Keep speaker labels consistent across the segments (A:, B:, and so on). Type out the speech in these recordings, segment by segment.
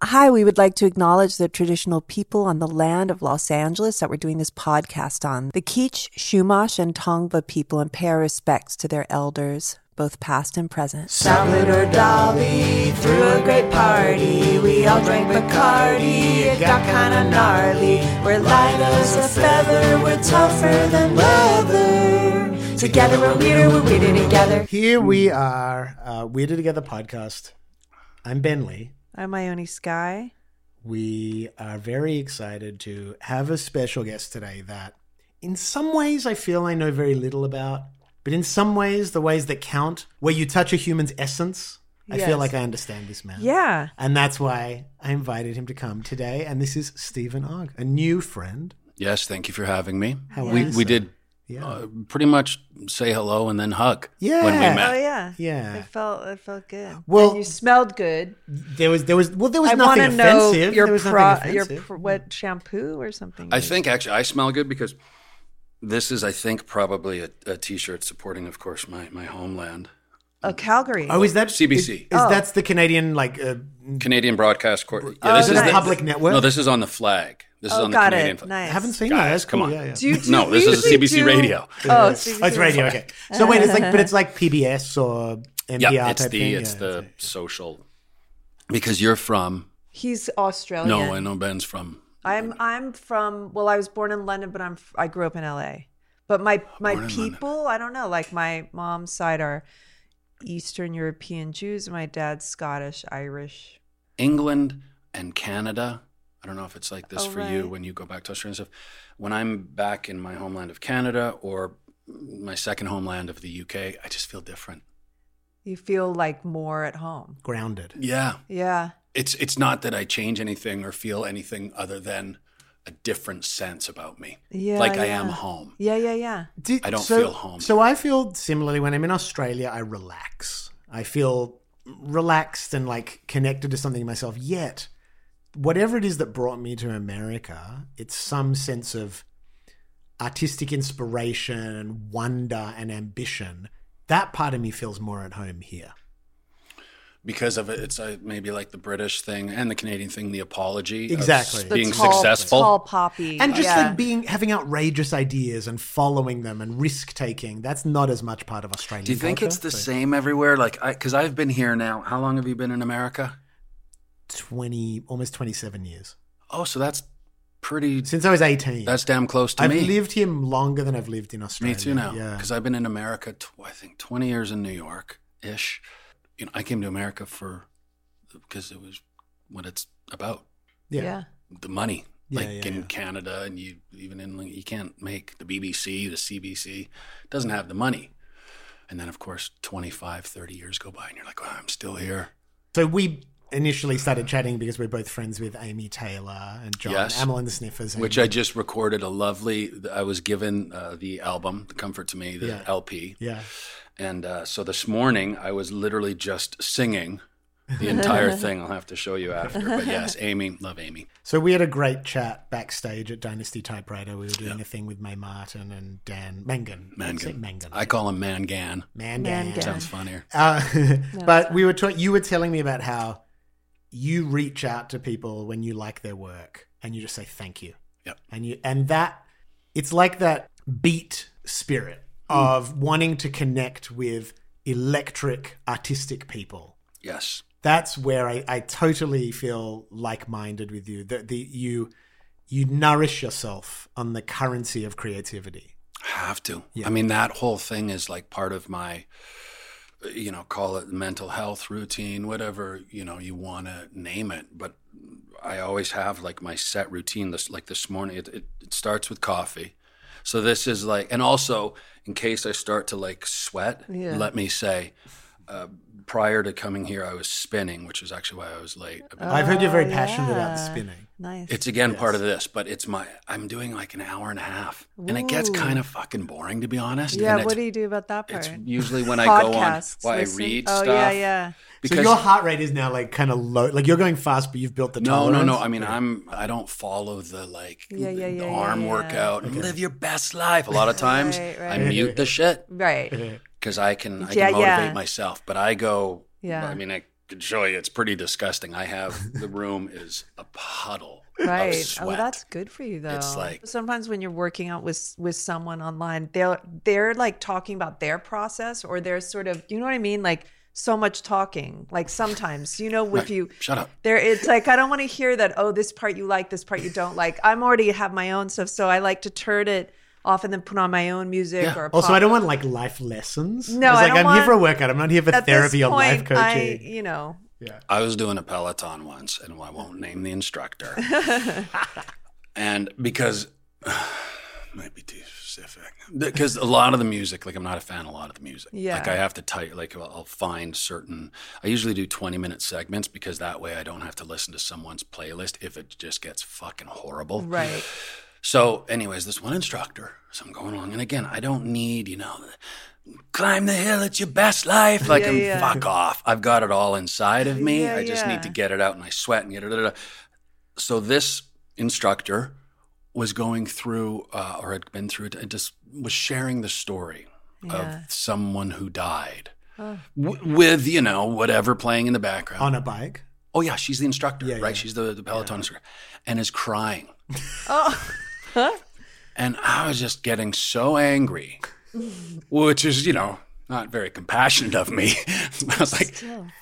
A: Hi, we would like to acknowledge the traditional people on the land of Los Angeles that we're doing this podcast on. The Kizh, Chumash, and Tongva people and pay our respects to their elders, both past and present.
B: Salad or Dolly threw a great party. We all drank Bacardi. It got kinda gnarly. We're light as a feather. We're tougher than leather. Together we're weirder. We're weirder together.
C: Here we are, uh, Weirder Together podcast. I'm Ben Lee.
A: I'm Ione Skye.
C: We are very excited to have a special guest today that, in some ways, I feel I know very little about, but in some ways, the ways that count, where you touch a human's essence, I
A: Yes.
C: feel like I understand this man.
A: Yeah.
C: And that's why I invited him to come today. And this is Steven Ogg, a new friend.
D: Yes, thank you for having me.
C: How are
D: we
C: you,
D: we
C: sir?
D: did
C: Yeah.
D: uh, pretty much say hello and then hug
C: Yeah.
D: when we met.
A: Oh, yeah.
C: Yeah.
A: It felt it felt good.
C: Well-
A: And you smelled good.
C: There was, there was, well, there was
A: I
C: nothing
A: want know
C: offensive.
A: your
C: there was
A: pro,
C: nothing
A: your
C: offensive.
A: pr- what shampoo or something.
D: I think actually I smell good because this is, I think, probably a, a T-shirt supporting, of course, my my homeland,
A: oh Calgary.
C: Oh, is that
D: CBC.
C: Is, is
A: Oh.
C: that's the Canadian like? Uh,
D: Canadian Broadcast Corp.
A: Oh,
D: this
A: nice.
D: the-
C: Public network?
D: No, this is on the flag. This is
A: oh,
D: on the Canadian
A: it.
D: flag.
A: Nice.
C: I haven't seen that. That's
D: come
C: cool.
D: on.
C: Yeah, yeah.
A: Do you, do
D: No, this is a CBC
A: do-
D: radio.
A: Oh,
C: Oh, it's radio. Okay. So wait, it's like, but it's like PBS or NPR
D: Yeah, it's
C: type
D: the
C: thing.
D: it's
C: Yeah,
D: the
C: okay.
D: social because you're from.
A: He's Australian.
D: No, I know Ben's from.
A: I'm I'm from well, I was born in London, but I'm f- I grew up in LA. But my my
D: Born
A: people, I don't know. Like my mom's side are Eastern European Jews, my dad's Scottish, Irish.
D: England and Canada. I don't know if it's like this
A: Oh,
D: for you when you go back to Australia and stuff. When I'm back in my homeland of Canada or my second homeland of the UK, I just feel different.
A: You feel like more at home.
C: grounded.
D: Yeah.
A: Yeah.
D: It's it's not that I change anything or feel anything other than a different sense about me.
A: Yeah.
D: like I am home.
A: Yeah, yeah, yeah.
C: Did-
D: I don't
C: so-
D: feel home.
C: So I feel similarly when I'm in Australia. I relax. I feel relaxed and like connected to something in myself. Yet, whatever it is that brought me to America, it's some sense of artistic inspiration and wonder and ambition. That part of me feels more at home here.
D: Because of it, it's uh, maybe like the British thing and the Canadian thing, the apology, of
C: Exactly. The
D: being
A: tall,
D: successful.
A: Tall poppy.
C: and just
A: yeah.
C: like being having outrageous ideas and following them and risk taking that's not as much part of australian
D: Do you think
C: culture,
D: it's the
C: so-
D: same everywhere? Like, because I've been here now. How long have you been in America?
C: 20 almost 27 years
D: Oh, so that's pretty.
C: since i was 18
D: That's damn close to me.
C: i've lived here longer than i've lived in australia
D: Me too now.
C: yeah
D: Because I've been in America, tw- I think, 20 years in New York ish. You know, I came to America for because it was what it's about
C: yeah,
A: yeah.
D: the money.
C: Yeah,
D: like
C: yeah,
D: in
C: yeah.
D: Canada, and you even in you can't make the BBC, the CBC doesn't have the money. And then, of course, 25, 30 years go by, and you're like, "Wow, I'm still here."
C: so we initially started chatting because we're both friends with amy taylor and john
D: Yes.
C: Amyl and the sniffers and-
D: Which I just recorded a lovely. I was given uh, the album, "The Comfort to Me," the
C: Yeah.
D: LP,
C: yeah
D: And uh, so this morning, I was literally just singing the entire thing. I'll have to show you after. But yes, Amy, love Amy.
C: so we had a great chat backstage at dynasty typewriter we were doing a thing with mae martin and dan mangan I'd
D: Mangan.
C: mangan
D: I call him Mangan.
C: mangan
A: Mangan.
D: Sounds funnier.
C: Uh, but we were ta- you were telling me about how you reach out to people when you like their work and you just say thank you.
D: Yep.
C: And you and that it's like that beat spirit of wanting to connect with electric artistic people.
D: Yes.
C: That's where I, I totally feel like-minded with you. That the you you nourish yourself on the currency of creativity.
D: Have to. Yeah. I mean, that whole thing is like part of my, you know, call it mental health routine, whatever, you know, you want to name it. But I always have like my set routine. This, like this morning, it, it, it starts with coffee. So this is like, and also in case I start to like sweat,
A: Yeah.
D: let me say, uh, prior to coming here, I was spinning, which is actually why I was late. I've
C: I've heard you're very
E: Oh,
C: passionate about
E: yeah.
C: spinning.
E: Nice.
D: It's again part of this, but it's my I'm doing like an hour and a half, and it gets kind of fucking boring to be honest.
E: yeah.
D: and
E: What do you do about that part?
D: It's usually when I go on,
E: Podcasts,
D: why I
E: listen-
D: read
E: oh,
D: stuff.
E: yeah, yeah.
D: Because
C: so your heart rate is now like kind of low. Like you're going fast, but you've built the
D: no,
C: tolerance.
D: no, no. I mean, I'm I don't follow the like
E: Yeah, yeah,
D: the
E: yeah,
D: arm
E: yeah, yeah.
D: workout and live your best life. A lot of times
E: Right,
D: I mute the shit
E: Right.
D: because I can I
E: Yeah,
D: can motivate
E: yeah.
D: myself. But I go.
E: Yeah.
D: I mean, I could show you. It's pretty disgusting. I have the room is a puddle
E: Right. Oh, that's good for you though.
D: It's like-
E: sometimes when you're working out with with someone online, they're they're like talking about their process or they're sort of you know what I mean? Like so much talking. Like sometimes, you know, if
D: Right.
E: you
D: Shut up.
E: there it's like I don't want to hear that, oh, this part you like, this part you don't like. I'm already have my own stuff, so I like to turn it off and then put on my own music
D: Yeah.
E: or
C: Also,
E: pop-
C: I don't want like life lessons.
E: No,
C: it's
E: I
C: like
E: don't
C: I'm here for a workout. I'm not here for therapy
E: this
C: or life
E: point, I,
C: coaching.
E: you know, Yeah.
D: I was doing a Peloton once, and I won't name the instructor. and because might be too specific, because a lot of the music, like I'm not a fan of a lot of the music.
E: Yeah.
D: like I have to type, like I'll I'll find certain. I usually do 20 minute segments because that way I don't have to listen to someone's playlist if it just gets fucking horrible.
E: right.
D: So, anyways, this one instructor. So I'm going along, and again, I don't need, you know, climb the hill. It's your best life. Like,
E: Yeah,
D: I'm
E: yeah.
D: fuck off. I've got it all inside of me.
E: Yeah,
D: I just
E: yeah.
D: need to get it out, and I sweat and get it. So this instructor was going through, uh, or had been through it, and just was sharing the story
E: Yeah.
D: of someone who died. W- with you know whatever playing in the background.
C: on a bike.
D: oh yeah, she's the instructor,
C: Yeah,
D: right?
C: yeah.
D: She's the, the Peloton instructor, and is crying.
E: Oh.
D: And I was just getting so angry, which is, you know, not very compassionate of me. I was like,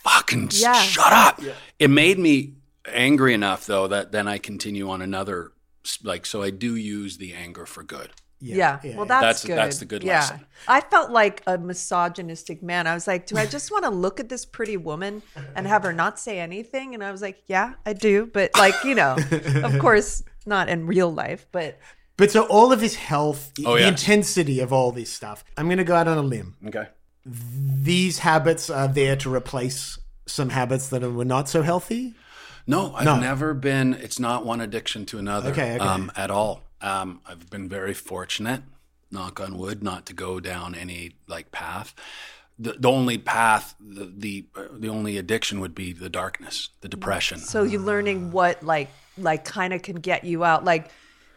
D: fucking
E: Yeah.
D: shut up. It made me angry enough, though, that then I continue on another, s- like, so I do use the anger for good.
E: Yeah. Well, that's,
D: That's-
E: good.
D: that's the good
E: yeah.
D: lesson.
E: I felt like a misogynistic man. I was like, do I just want to look at this pretty woman and have her not say anything? And I was like, yeah, I do. But like, you know, of course, not in real life, but
C: But so all of this health,
D: Oh,
C: the
D: yeah.
C: intensity of all this stuff. I'm going to go out on a limb.
D: Okay.
C: These habits are there to replace some habits that were not so healthy.
D: No, I've
C: No.
D: never been. It's not one addiction to another
C: Okay, okay.
D: Um, at all. Um, I've been very fortunate, knock on wood, not to go down any like path. The, the only path, the the, uh, the only addiction would be the darkness, the depression.
E: so you're learning what like like kind of can get you out. Like,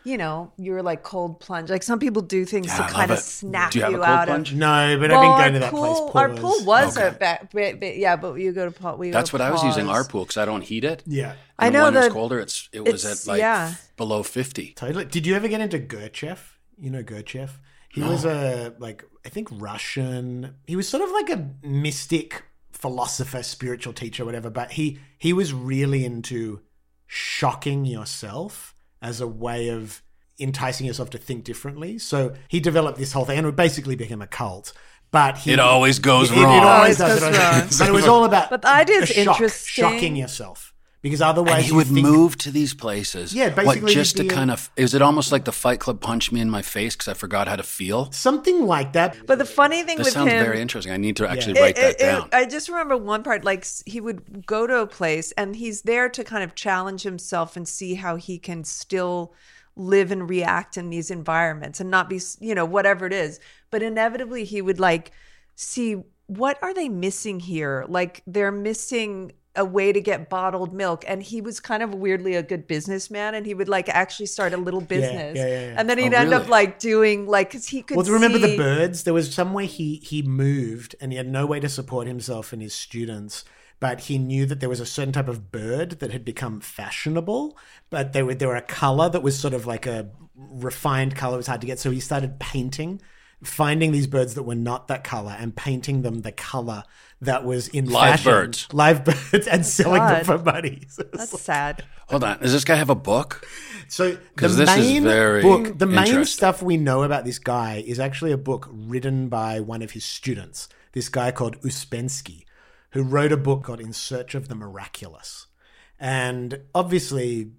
E: you know, you're like cold plunge. Like some people do things
D: Yeah,
E: to kind of
D: it.
E: snap
D: Do you have a cold
E: out
D: plunge?
E: of.
C: No, but
E: Well,
C: I've been going to that
E: pool,
C: place.
E: Our
C: Pause.
E: pool was
D: Okay.
E: a back, but, but yeah, but you go to pause. We
D: That's
E: to
D: what I was using our pool because I don't heat it.
C: Yeah,
D: And
E: I know
D: when it's
E: that
D: colder, it's it was
E: it's-
D: at like
E: yeah.
D: below fifty.
C: totally. Did you ever get into Gurdjieff? You know Gurdjieff? He was a like I think Russian. He was sort of like a mystic philosopher, spiritual teacher, whatever. But he he was really into shocking yourself as a way of enticing yourself to think differently. So he developed this whole thing, and it basically became a cult. But he,
D: It always goes
C: it, it
D: wrong.
C: always
E: Always
C: does.
E: goes
C: it always-
E: wrong.
C: But it was all about.
E: But the idea is
C: a shock,
E: interesting.
C: shocking yourself because otherwise
D: And he
C: you
D: would
C: think-
D: move to these places.
C: Yeah,
D: what,
C: basically
D: just to
C: you'd a-
D: kind of is it almost like the Fight Club punched me in my face because I forgot how to feel.
C: something like that.
E: But the funny thing
D: This
E: with
D: sounds
E: him,
D: very interesting. I need to actually
E: It-
D: write that
E: it- it-
D: down.
E: I just remember one part, like he would go to a place and he's there to kind of challenge himself and see how he can still live and react in these environments and not be, you know, whatever it is. But inevitably, he would like see what are they missing here? Like they're missing a way to get bottled milk and he was kind of weirdly a good businessman and he would like actually start a little business
C: yeah, yeah, yeah.
E: and then oh, he'd
D: Oh,
E: end up like doing like because he could
C: Well, remember the birds, there was some way he he moved and he had no way to support himself and his students. But he knew that there was a certain type of bird that had become fashionable, but they were they were a color that was sort of like a refined color. It was hard to get, so he started painting, finding these birds that were not that color and painting them the color that was in
D: Live
C: fashion.
D: birds.
C: live birds, and selling them for money.
E: That's sad.
D: Hold on, does this guy have a book?
C: So
D: 'Cause
C: the
D: this is
C: main
D: very
C: book, the main stuff we know about this guy is actually a book written by one of his students. This guy called Uspensky, who wrote a book called "In Search of the Miraculous," and obviously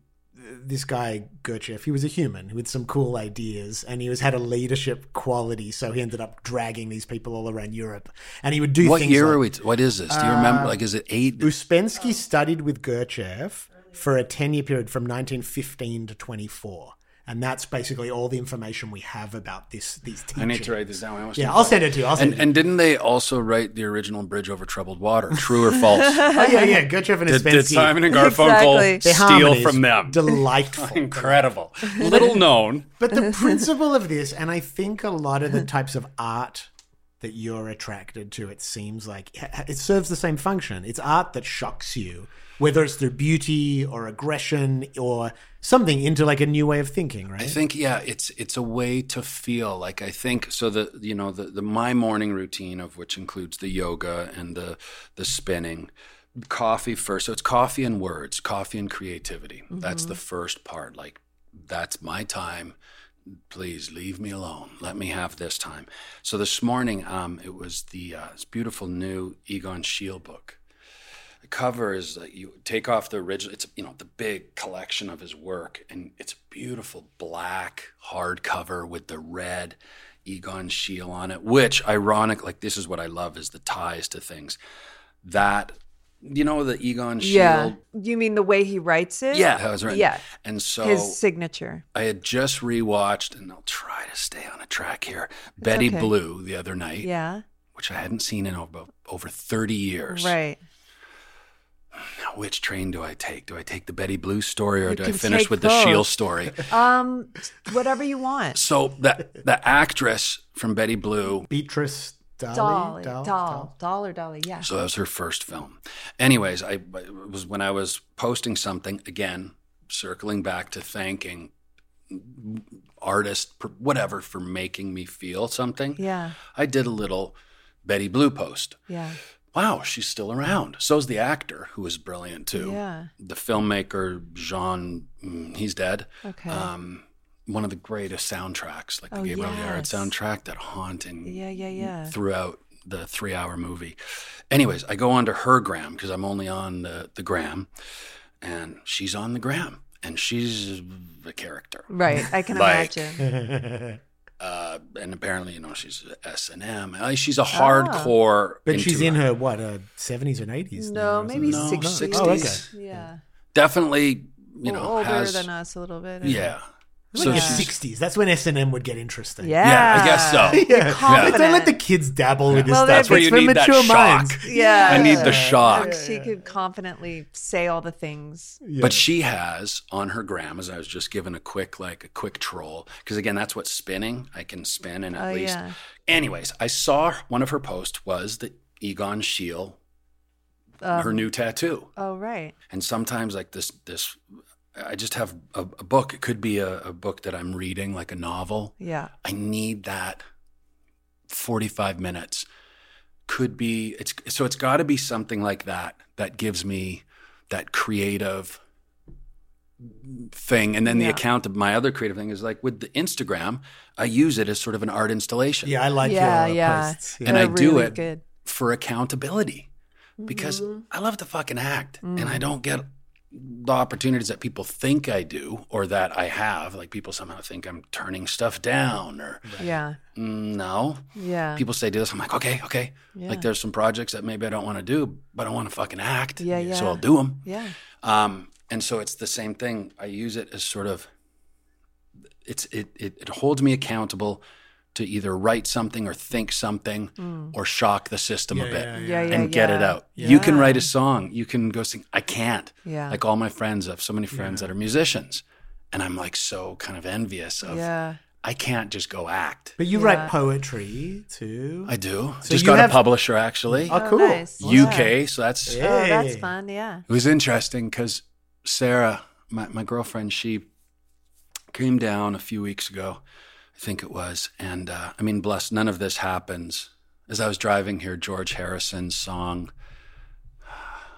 C: this guy Gurdjieff, he was a human with some cool ideas, and he was had a leadership quality. So he ended up dragging these people all around Europe, and he would do
D: What
C: things
D: year
C: like,
D: are we? What is this? Do you remember? Um, like, is it eight?
C: Uspensky studied with Gurdjieff for a 10 year period from 1915 to 24. And that's basically all the information we have about this these teachings.
D: I need to write this down. I almost
C: yeah, I'll send it to you. I'll send
D: And,
C: it.
D: and didn't they also write the original Bridge Over Troubled Water? True or false?
C: oh, yeah, yeah. Gurdjieff and
D: did,
C: Uspensky.
D: did Simon and Garfunkel
E: Exactly.
D: steal from them?
C: Delightful.
D: Incredible. Little known.
C: But the principle of this, and I think a lot of the types of art that you're attracted to, it seems like it serves the same function. It's art that shocks you, whether it's through beauty or aggression or something into like a new way of thinking, right?
D: I think yeah, it's it's a way to feel. Like I think so the you know the, the my morning routine of which includes the yoga and the the spinning coffee first so it's coffee and words coffee and creativity. That's the first part like that's my time. Please leave me alone. Let me have this time. So this morning um it was the uh, this beautiful new Egon Schiele book cover is like you take off the original it's you know the big collection of his work and it's a beautiful black hardcover with the red Egon Schiele on it which ironic like this is what I love is the ties to things that you know the Egon Schiele
E: Yeah. You mean the way he writes it?
D: yeah that was right
E: Yeah.
D: and so
E: His signature.
D: I had just rewatched and I'll try to stay on a track here Betty
E: okay.
D: Blue the other night
E: Yeah.
D: which I hadn't seen in over, over 30 years
E: Right.
D: Now, which train do I take? Do I take the Betty Blue story or
E: You
D: do I finish
E: take
D: with the. Schiele story?
E: Um, whatever you want.
D: So the the actress from Betty Blue,
C: Beatrice Dolly?
E: Dolly,
C: Doll-
E: doll, doll, or dolly. Yeah.
D: so that was her first film. Anyways, I it was when I was posting something again, circling back to thanking artist whatever for making me feel something.
E: Yeah.
D: I did a little Betty Blue post.
E: Yeah.
D: Wow, she's still around. So's the actor who was brilliant too.
E: Yeah.
D: The filmmaker Jean, mm, he's dead.
E: Okay.
D: um, one of the greatest soundtracks, like the
E: Oh,
D: Gabriel Yared
E: yes.
D: soundtrack, that haunting
E: Yeah, yeah, yeah.
D: throughout the three-hour movie. Anyways, I go on to her gram because I'm only on the the gram, and she's on the gram, and she's a character.
E: Right. I can
D: Like-
E: imagine.
D: Uh, and apparently, you know, she's S and M. She's a hardcore.
C: But she's in her, what, uh, 70s and 80s?
E: No,
C: or
E: maybe
C: something?
D: No,
E: 60s.
C: Oh, okay.
E: Yeah.
D: Definitely, you
E: O-
D: know,
E: older
D: has
E: than us a little bit.
D: yeah.
C: So
D: So
C: the 60s. That's when S&M would get interesting.
E: Yeah.
D: Yeah, I guess so.
C: Yeah.
E: Confident.
C: Don't let the kids dabble with this
E: Well,
C: stuff.
E: that's where
D: you need that shock.
C: minds.
E: Yeah.
D: I need the shock.
E: And she could confidently say all the things.
D: But she has on her gram, as I was just given a quick, like a quick troll, because again, that's what spinning. I can spin and at
E: Oh,
D: least.
E: yeah.
D: Anyways, I saw one of her posts was the Egon Schiele, her um, new tattoo,
E: Oh, right.
D: and sometimes like this, this, I just have a, a book. It could be a, a book that I'm reading, like a novel.
E: Yeah.
D: I need that 45 minutes. Could be it's so it's got to be something like that that gives me that creative thing and then the
E: Yeah.
D: account of my other creative thing is like with the Instagram I use it as sort of an art installation
C: Yeah, I like
E: Yeah,
C: your
E: yeah.
C: posts.
D: and I
E: They're
D: do
E: really
D: it
E: good.
D: for accountability because
E: Mm-hmm.
D: I love to fucking act and
E: Mm.
D: I don't get the opportunities that people think I do or that I have like people somehow think I'm turning stuff down or
E: Yeah.
D: Mm, no
E: Yeah.
D: people say do this. I'm like, okay, okay.
E: Yeah.
D: Like there's some projects that maybe I don't want to do, but I want to fucking act.
E: Yeah, yeah.
D: So I'll do them.
E: Yeah.
D: Um, and so it's the same thing. I use it as sort of, it's it it, it holds me accountable to either write something or think something or shock the system a bit
E: Mm. Yeah, yeah,
D: and get it
E: yeah.
D: out. You can write a song. You can go sing. I can't.
E: Yeah.
D: Like all my friends, I have so many friends that are musicians, and I'm like so kind of envious of.
E: Yeah.
D: I can't just go act.
C: But you
E: Yeah.
C: write poetry too.
D: I do.
C: So
D: Just
C: you
D: got
C: have-
D: a publisher actually.
C: oh, cool.
E: nice.
D: UK. So that's
C: Yeah.
E: Oh, that's fun. Yeah.
D: it was interesting because Sarah, my, my girlfriend, she came down a few weeks ago, I think it was, and uh, I mean, bless, none of this happens. As I was driving here, George Harrison's song,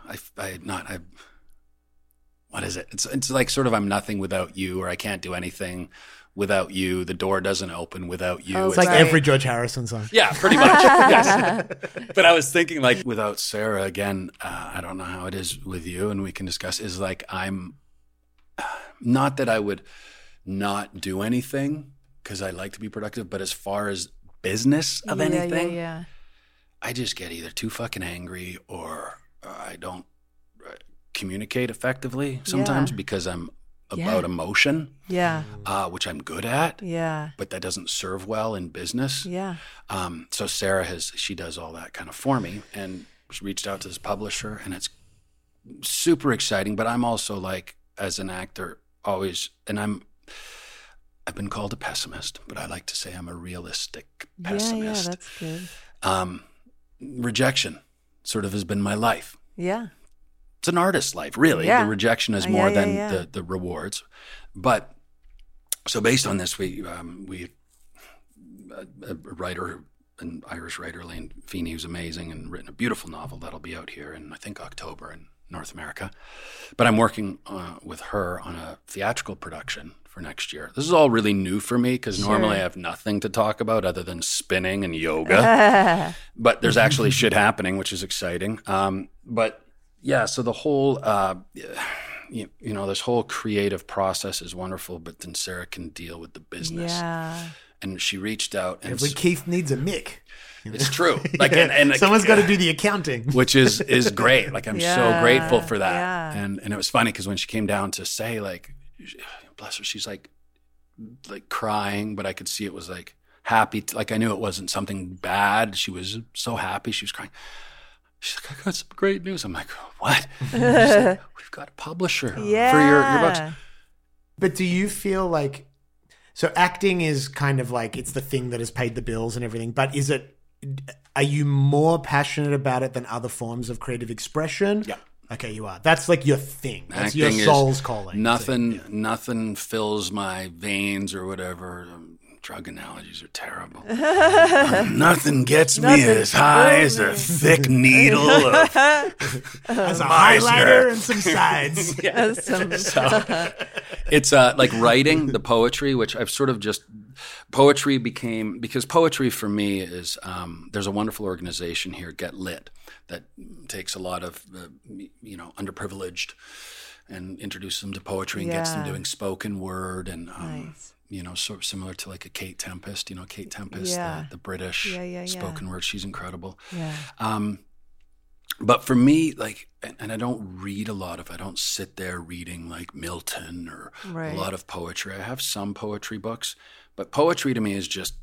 D: I, I not I. What is it? It's it's like sort of I'm nothing without you, or I can't do anything without you. The door doesn't open without you.
E: Oh,
C: It's like
E: Right.
C: every George Harrison song.
D: Yeah, pretty much. yes. But I was thinking, like, without Sarah, again, uh, I don't know how it is with you, and we can discuss, is like, I'm, not that I would not do anything because I like to be productive, but as far as business of
E: yeah,
D: anything,
E: Yeah, yeah.
D: I just get either too fucking angry or uh, I don't uh, communicate effectively sometimes
E: Yeah.
D: because I'm about emotion,
E: Yeah.
D: uh, which I'm good at,
E: Yeah.
D: but that doesn't serve well in business.
E: Yeah.
D: Um, so Sarah has she does all that kind of for me, and she reached out to this publisher, and it's super exciting. But I'm also like, as an actor, always, and I'm. I've been called a pessimist, but I like to say I'm a realistic pessimist.
E: Yeah, yeah, that's good.
D: um, rejection sort of has been my life.
E: Yeah.
D: It's an artist's life, really.
E: Yeah.
D: The rejection is more
E: yeah,
D: than the the rewards. But so based on this, we um, we a, a writer, an Irish writer, Lane Feeney, who's amazing, and written a beautiful novel that'll be out here in I think October in North America. But I'm working uh, with her on a theatrical production for next year. This is all really new for me because normally I have nothing to talk about other than spinning and yoga. but there's actually shit happening, which is exciting. Um, but yeah, so the whole, uh, you, you know, this whole creative process is wonderful. But then Sarah can deal with the business,
E: Yeah.
D: and she reached out, and
C: Every
D: s-
C: Keith needs a Mick.
D: It's true. Like, and, and
C: Someone's got to do the accounting.
D: which is is great. Like I'm so grateful for that.
E: yeah.
D: And and it was funny because when she came down to say like, bless her, she's like like crying, but I could see it was like happy. Like I knew it wasn't something bad. She was so happy. She was crying. She's like, I got some great news. I'm like, what? Like, We've got a publisher
E: Yeah.
D: for your your books.
C: But do you feel like so acting is kind of like it's the thing that has paid the bills and everything, but is it are you more passionate about it than other forms of creative expression?
D: Yeah.
C: Okay, you are. That's like your thing. That's
D: Acting
C: your soul's calling.
D: Nothing, nothing fills my veins or whatever. Um, drug analogies are terrible. nothing gets me
E: Nothing
D: as high as a thick needle of
C: As a highlighter and some sides.
E: Some-
D: it's uh, like writing the poetry, which I've sort of just poetry became because poetry for me is um, there's a wonderful organization here, Get Lit, that takes a lot of uh, you know underprivileged and introduces them to poetry and gets them doing spoken word and um,
E: Nice.
D: you know sort of similar to like a Kate Tempest, you know Kate Tempest,
E: Yeah.
D: the, the British
E: Yeah, yeah, yeah.
D: spoken word, she's incredible.
E: yeah.
D: Um, but for me, like, and, and I don't read a lot of, I don't sit there reading like Milton or
E: Right.
D: a lot of poetry. I have some poetry books, but poetry to me is just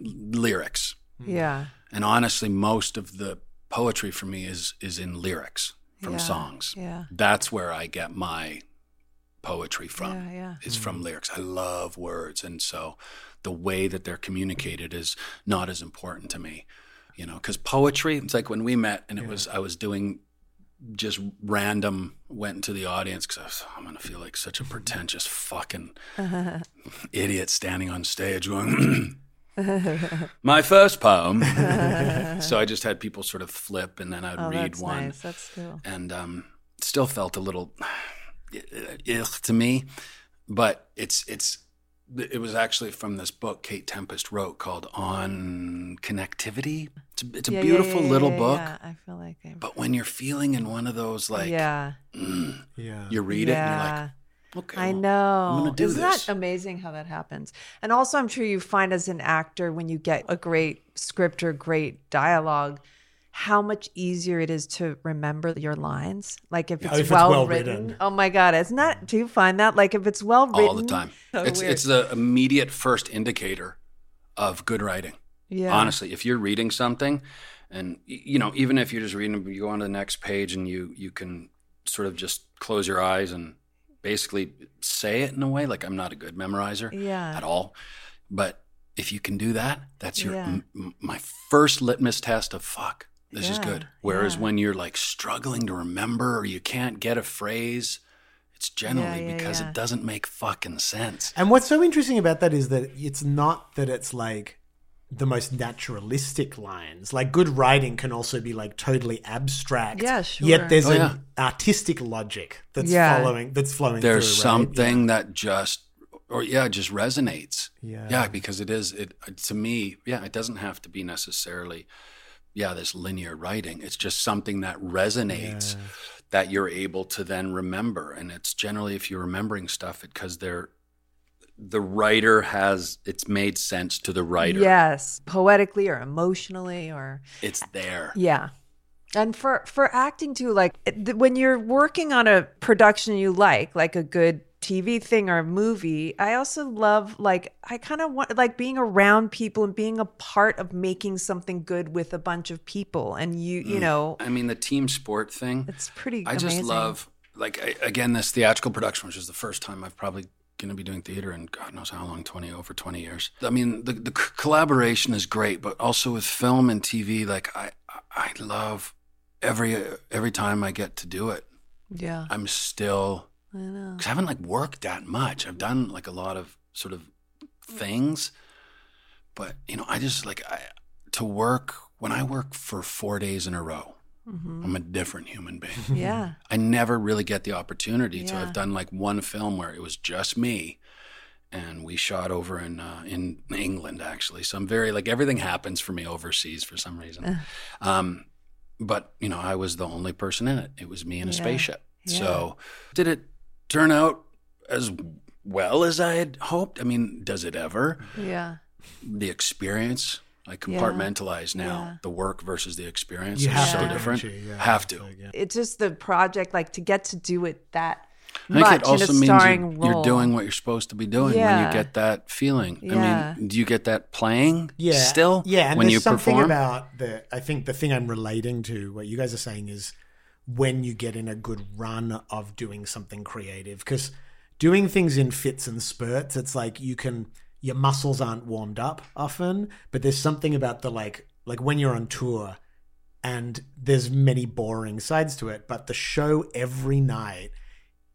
D: lyrics.
E: Yeah.
D: And honestly, most of the poetry for me is is in lyrics from
E: Yeah,
D: songs.
E: yeah.
D: That's where I get my poetry from.
E: Yeah, yeah.
D: Is from hmm. lyrics. I love words, and so the way that they're communicated is not as important to me. You know, because poetry. It's like when we met, and it was I was doing just random went into the audience because I was I'm gonna feel like such a pretentious fucking idiot standing on stage going. My first poem. so I just had people sort of flip, and then I'd
E: Oh,
D: read one
E: nice. That's cool.
D: and um, still felt a little ugh to me. But it's it's it was actually from this book Kate Tempest wrote called On Connectivity. It's a, it's a
E: Yeah, yeah,
D: beautiful
E: yeah,
D: little
E: yeah,
D: book.
E: Yeah, I feel like I.
D: But when you're feeling in one of those like
E: yeah.
C: Mm, yeah.
D: you read it and you're like, okay,
E: I
D: well,
E: know.
D: I'm do
E: Isn't
D: this.
E: that amazing how that happens? And also, I'm sure you find as an actor when you get a great script or great dialogue, how much easier it is to remember your lines. Like if
C: Yeah,
E: it's,
C: if it's
E: well,
C: well
E: written.
C: written.
E: Oh my god, isn't that? Do you find that? Like if it's well written
D: all the time.
E: So
D: it's
E: weird.
D: it's the immediate first indicator of good writing.
E: yeah.
D: honestly if you're reading something and you know even if you're just reading you go on to the next page and you you can sort of just close your eyes and basically say it in a way like i'm not a good memorizer
E: Yeah.
D: at all but if you can do that that's your
E: Yeah.
D: m- m- my first litmus test of fuck this is good whereas
E: yeah.
D: when you're like struggling to remember or you can't get a phrase it's generally
E: yeah,
D: because
E: yeah.
D: it doesn't make fucking sense
C: And what's so interesting about that is that it's not that it's like the most naturalistic lines. Like good writing can also be like totally abstract.
E: Yeah, sure.
C: Yet there's
D: Oh,
C: an
D: yeah.
C: artistic logic that's
E: Yeah.
C: following that's flowing
D: there's
C: through, right?
D: something that just or yeah just resonates
C: Yeah.
D: yeah because it is it to me yeah it doesn't have to be necessarily yeah this linear writing it's just something that resonates that you're able to then remember. And it's generally if you're remembering stuff it because they're the writer has it's made sense to the writer.
E: Yes, poetically or emotionally or
D: It's there.
E: yeah. And for for acting too, like when you're working on a production you like, like a good TV thing or a movie, I also love like I kind of want like being around people and being a part of making something good with a bunch of people. And you you mm. know,
D: I mean the team sport thing.
E: it's pretty. Good.
D: I just love like I, again this theatrical production, which is the first time I've probably going to be doing theater in God knows how long, twenty over twenty years. I mean the the c- collaboration is great, but also with film and TV, like I I love every every time I get to do it.
E: Yeah,
D: I'm still
E: I know.
D: because I haven't like worked that much. I've done like a lot of sort of things, but you know, I just like I, to work when I work for four days in a row. I'm a different human being.
E: Yeah,
D: I never really get the opportunity to.
E: Yeah.
D: I've done like one film where it was just me, and we shot over in uh, in England actually. So I'm very like everything happens for me overseas for some reason. Um, but you know, I was the only person in it. It was me in a
E: Yeah.
D: spaceship.
E: Yeah.
D: So did it turn out as well as I had hoped? I mean, does it ever?
E: yeah.
D: The experience. I
E: Yeah.
D: compartmentalize now
E: Yeah.
D: the work versus the experience.
C: You
D: is so
C: to,
D: different.
C: Yeah.
D: have to.
E: It's just the project, like to get to do it that
D: I think
E: much
D: it also
E: in
D: means you, you're doing what you're supposed to be doing when you get that feeling.
E: Yeah.
D: I mean, do you get that playing
C: yeah
D: still?
C: yeah and
D: when
C: there's
D: you
C: something
D: perform?
C: about the i think the thing i'm relating to what you guys are saying is when you get in a good run of doing something creative because doing things in fits and spurts it's like you can your muscles aren't warmed up often but there's something about the like like when you're on tour and there's many boring sides to it but the show every night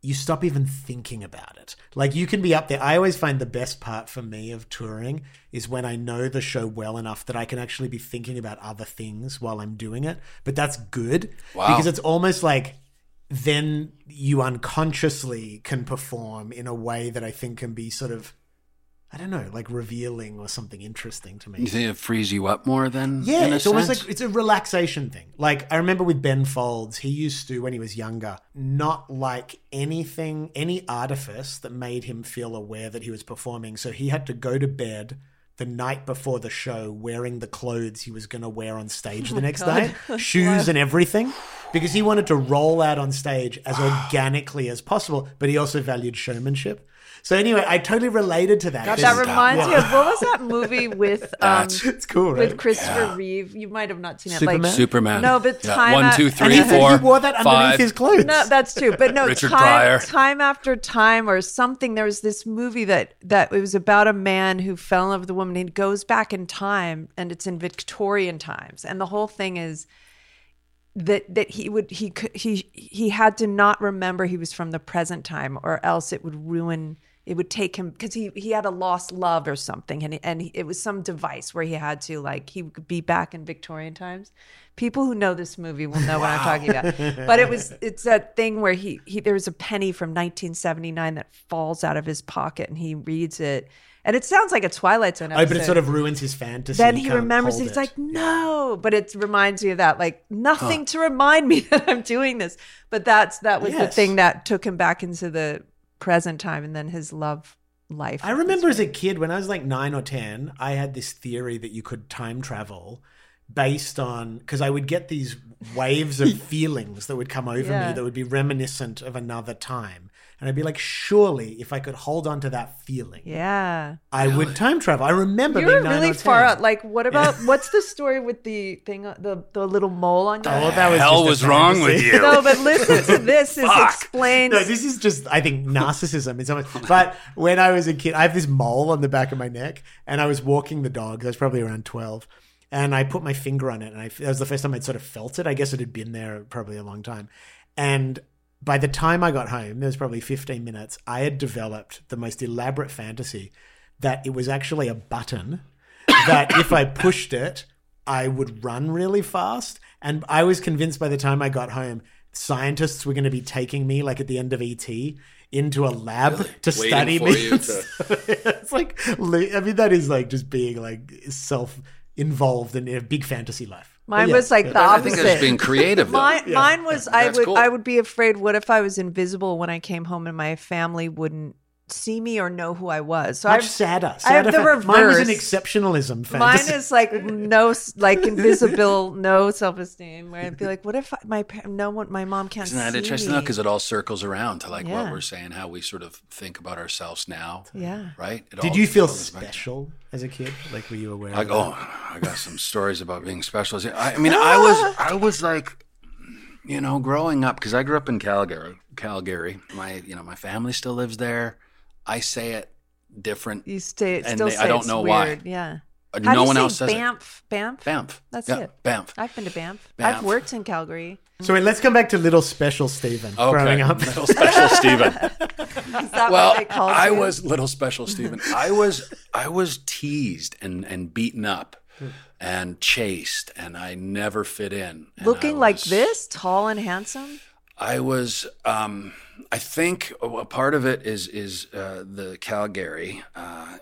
C: you stop even thinking about it. Like you can be up there. I always find the best part for me of touring is when I know the show well enough that I can actually be thinking about other things while I'm doing it. But that's good
D: Wow.
C: because it's almost like then you unconsciously can perform in a way that I think can be sort of I don't know, like revealing or something interesting to me.
D: you think it frees you up more than
C: Yeah,
D: in a
C: it's almost like it's a relaxation thing. Like I remember with Ben Folds, he used to when he was younger, not like anything, any artifice that made him feel aware that he was performing. So he had to go to bed the night before the show wearing the clothes he was going to wear on stage oh the next night, shoes and everything, because he wanted to roll out on stage as organically as possible, but he also valued showmanship. So anyway, I totally related to that.
E: God, that reminds me of what was that movie with um
C: it's cool, right?
E: with Christopher Reeve? You might have not seen it.
C: Superman?
E: Like
D: Superman.
E: No, but
D: Yeah.
E: time
D: One,
E: at-
D: two,
E: and
D: three,
C: he,
E: he-
D: four,
C: he wore that underneath
D: five.
C: his clothes.
E: No, that's true. But no,
D: Richard
E: time,
D: Pryor.
E: time after time or something. There was this movie that that it was about a man who fell in love with a woman. He goes back in time, and it's in Victorian times, and the whole thing is that that he would he could he he had to not remember he was from the present time, or else it would ruin. It would take him because he he had a lost love or something, and and it was some device where he had to like he could be back in Victorian times. People who know this movie will know what I'm talking about. But it was it's that thing where he he there was a penny from 1979 that falls out of his pocket, and he reads it, and it sounds like a Twilight Zone
C: Oh,
E: episode.
C: but it sort of ruins his fantasy.
E: then he remembers
C: hold
E: it. He's like, no, but it reminds me of that. Like nothing to remind me that I'm doing this. But that's that was the thing that took him back into the present time, and then his love life.
C: I remember as a kid when I was like nine or ten, I had this theory that you could time travel based on because I would get these waves of feelings that would come over
E: Yeah.
C: me that would be reminiscent of another time. And I'd be like, surely if I could hold on to that feeling,
E: Yeah.
C: I would time travel. I remember
E: You're
C: being nine
E: really
C: or
E: far out. Like, what about what's the story with the thing, uh, the the little mole on your?
C: Oh, that was
D: hell
C: just
D: was wrong with you?
E: no, but listen to this. is explained.
C: No, this is just I think narcissism. It's almost, but when I was a kid, I have this mole on the back of my neck, and I was walking the dog. I was probably around twelve, and I put my finger on it, and I, that was the first time I'd sort of felt it. I guess it had been there probably a long time, and by the time I got home, there was probably fifteen minutes. I had developed the most elaborate fantasy that it was actually a button that if I pushed it, I would run really fast. And I was convinced by the time I got home, scientists were going to be taking me, like at the end of ET, into a lab to
D: Waiting
C: study me.
D: to-
C: it's like, I mean, that is like just being like self involved in a big fantasy life.
E: Mine
C: Yeah.
E: was like the opposite.
D: I
E: opposite.
D: think it's being creative. though.
E: Mine, mine was I
D: That's
E: would
D: cool.
E: I would be afraid. What if I was invisible when I came home and my family wouldn't see me or know who I was? So
C: Much
E: I've-
C: sadder.
E: I have the
C: fa- Mine was an
E: reverse.
C: exceptionalism
E: Mine is like no, like invisible, no self esteem. Where I'd be like, what if I, my no one, my mom can't
D: Isn't that
E: see
D: interesting
E: me?
D: though? Because it all circles around to like
E: Yeah.
D: what we're saying, how we sort of think about ourselves now.
E: Yeah.
D: Right? It
C: Did
D: all
C: you feel
D: goes back
C: special as a kid? Like, were you aware?
D: Like,
C: of
D: oh, I got some stories about being special. I, I mean, I was, I was like, you know, growing up because I grew up in Calgary. Calgary, my, you know, my family still lives there. I say it different.
E: You stay.
D: And
E: Still
D: they-
E: say
D: I don't
E: it's
D: know why.
E: Yeah.
D: Uh,
E: How
D: no
E: do you
D: one
E: say
D: else says it.
E: Banff? Banff.
D: Banff.
E: That's
D: Yeah,
E: it.
D: Banff.
E: I've been to Banff.
D: Banff.
E: I've worked in Calgary.
C: So wait, let's come back to little special Steven
D: Okay.
C: growing up.
D: Little special
E: Steven.
D: Well,
E: what they
D: I
E: you?
D: was little special Steven. I was I was teased and and beaten up and chased, and I never fit in.
E: Looking
D: I
E: like this, tall and handsome.
D: I was. Um, I think a part of it is is uh, the Calgary. Uh,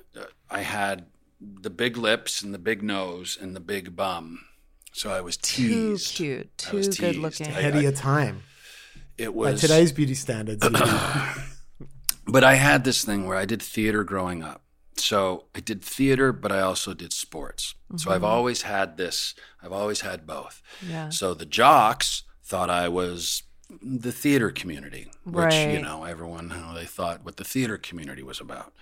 D: I had the big lips and the big nose and the big bum, so I was teased.
E: Too
D: teased.
E: cute.
D: I
E: Too
D: was
E: good
D: teased.
E: looking.
C: Ahead of your time.
D: It
C: By
D: was
C: today's beauty standards.
D: But I had this thing where I did theater growing up. So I did theater, but I also did sports. So I've always had this, I've always had both.
E: Yeah.
D: So the jocks thought I was the theater community, which, you know, everyone, how they thought what the theater community was about.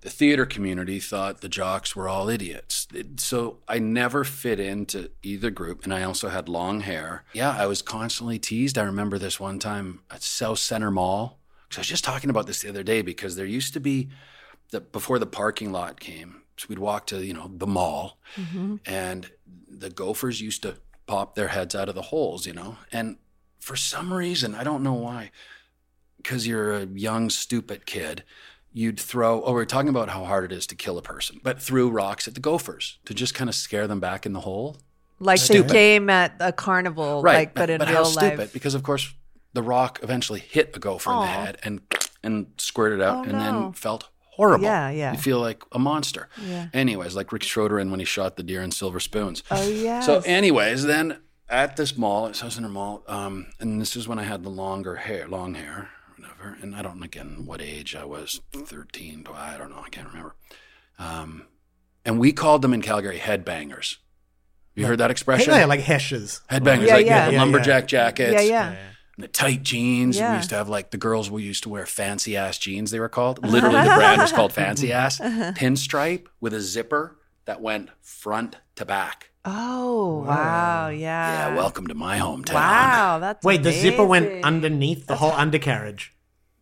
D: The theater community thought the jocks were all idiots. It- so I never fit into either group. And I also had long hair. Yeah, I was constantly teased. I remember this one time at Southcentre Mall. Mall. 'Cause I was just talking about this the other day because there used to be the before the parking lot came. So we'd walk to, you know, the mall mm-hmm. and the gophers used to pop their heads out of the holes, you know. And for some reason, I don't know why, because you're a young, stupid kid, you'd throw, oh, we're talking about how hard it is to kill a person, but threw rocks at the gophers to just kind of scare them back in the hole.
E: Like
D: Stupid.
E: the game at a carnival, like but in
D: but
E: real
D: how
E: life.
D: stupid, because of course the rock eventually hit a gopher in the head and and squirted it out
E: Oh,
D: and
E: no.
D: then felt horrible.
E: Yeah, yeah.
D: You feel like a monster.
E: Yeah.
D: Anyways, like Rick Schroder in when he shot the deer in silver spoons.
E: Oh yeah.
D: So, anyways, then at this mall, at Southcentre Mall, um, and this is when I had the longer hair, long hair, whatever. And I don't know again what age I was 13, 12, I don't know, I can't remember. Um, and we called them in Calgary headbangers. You heard that expression?
C: yeah, like heshes.
D: Headbangers,
E: Yeah,
D: like
E: yeah.
D: the
C: Yeah,
D: lumberjack jackets,
E: yeah, yeah.
D: and the tight jeans. And we used to have like the girls we used to wear fancy ass jeans. They were called literally the brand was called fancy ass pinstripe with a zipper that went front to back.
E: Oh wow, yeah.
D: Yeah, welcome to my hometown.
E: Wow, that's
C: Wait, the zipper went
E: amazing.
C: underneath the whole undercarriage.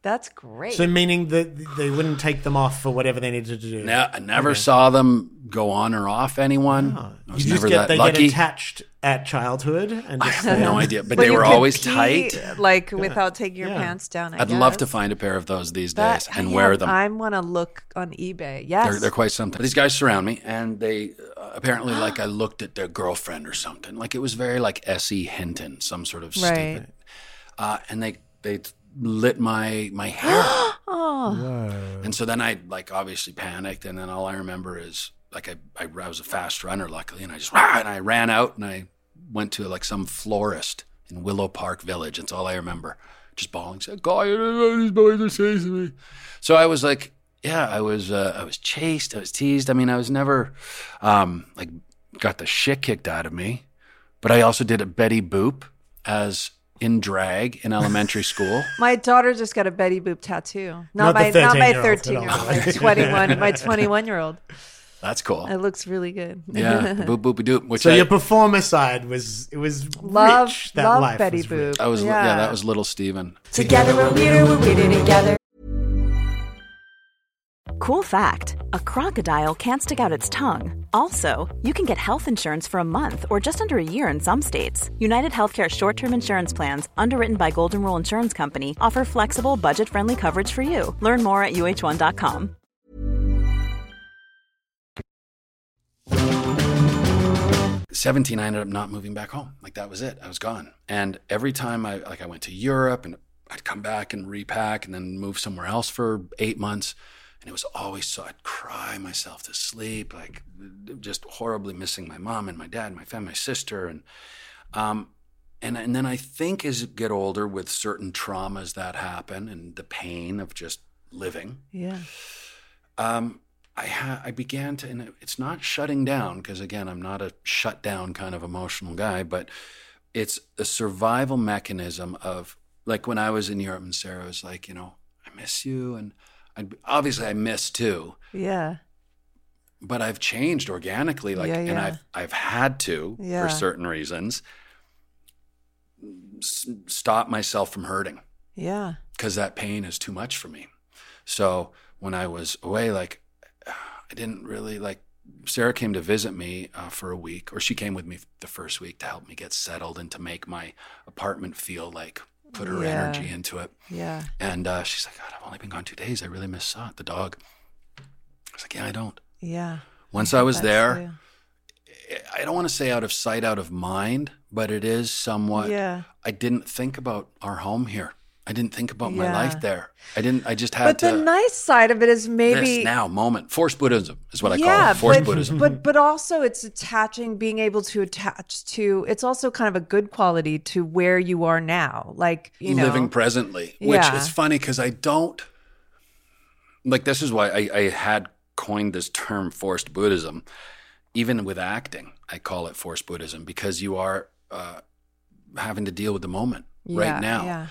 E: That's great.
C: So meaning that they wouldn't take them off for whatever they needed to do.
D: Ne- I never saw them go on or off anyone. Ah. I
C: you
D: was
C: just
D: never
C: get
D: that
C: they
D: lucky.
C: get attached at childhood and
D: I
C: just
D: have no idea, but
E: But
D: they were always
E: pee,
D: tight.
E: like without taking your
C: Yeah.
E: pants down. I
D: I'd love to find a pair of those these
E: That-
D: days and
E: I
D: wear them.
E: I want to look on eBay. Yes,
D: They're, they're quite something. These guys surround me, and they uh, apparently like I looked at their girlfriend or something. Like it was very like S.E. Hinton, some sort of
E: Right.
D: stupid. Uh, and they they lit my my hair,
E: oh,
D: and so then I like obviously panicked, and then all I remember is like I I, I was a fast runner, luckily, and I just rah, and I ran out and I went to like some florist in Willow Park Village. That's all I remember. Just bawling, said, "God, these boys are chasing me." So I was like, yeah, I was uh, I was chased, I was teased. I mean, I was never um, like got the shit kicked out of me, but I also did a Betty Boop as in drag in elementary school.
E: my daughter just got a Betty Boop tattoo.
C: Not
E: Not,
C: the
E: my not my
C: 13-year-old,
E: thirteen year old, my twenty one, my twenty one year old.
D: That's cool.
E: It looks really good.
D: Yeah, boop boopy doop. Which
C: So
D: I,
C: your performer side was it was
E: love
C: rich. That
E: love
C: life
E: Betty
C: was rich.
E: Boop.
D: I was yeah. that was little Steven.
B: Together we're weirder, we're weirder together.
F: Cool fact a crocodile can't stick out its tongue. Also, you can get health insurance for a month or just under a year in some states. United Healthcare short term insurance plans, underwritten by Golden Rule Insurance Company, offer flexible, budget friendly coverage for you. Learn more at uh1.com.
D: 17 i ended up not moving back home. Like that was it. I was gone. And every time i like i went to europe and i'd come back and repack and then move somewhere else for eight months And it was always so I'd cry myself to sleep, like just horribly missing my mom and my dad, and my family, my sister, and um, and and then I think as you get older, with certain traumas that happen and the pain of just living,
E: Yeah.
D: um, I ha- I began to, and it's not shutting down because again, I'm not a shut down kind of emotional guy, but it's a survival mechanism of like when I was in Europe and Sarah was like, you know, I miss you, and I obviously I miss too,
E: Yeah.
D: but I've changed organically, like,
E: Yeah,
D: and. I've I've had to
E: Yeah.
D: for certain reasons s- stop myself from hurting
E: Yeah.
D: because that pain is too much for me. So when I was away, like I didn't really like. Sarah came to visit me uh, for a week, or she came with me the first week to help me get settled and to make my apartment feel like put her
E: Yeah.
D: energy into it.
E: Yeah.
D: And uh, she's like, God, I've only been gone two days. I really miss Sot, the dog. I was like, Yeah, I don't.
E: Yeah.
D: Once I was there,
E: true.
D: I don't want to say out of sight, out of mind, but it is somewhat.
E: Yeah.
D: I didn't think about our home here. I didn't think about my life there. I didn't. I just had
E: But
D: to.
E: the nice side of it is maybe
D: now moment. Forced Buddhism is what I call it. Forced
E: but,
D: Buddhism.
E: but but also it's attaching, being able to attach to. It's also kind of a good quality to where you are now, like you know,
D: living presently, which
E: Yeah.
D: is funny because I don't like. This is why I, I had coined this term forced Buddhism. Even with acting, I call it forced Buddhism because you are uh, having to deal with the moment
E: Yeah,
D: right now.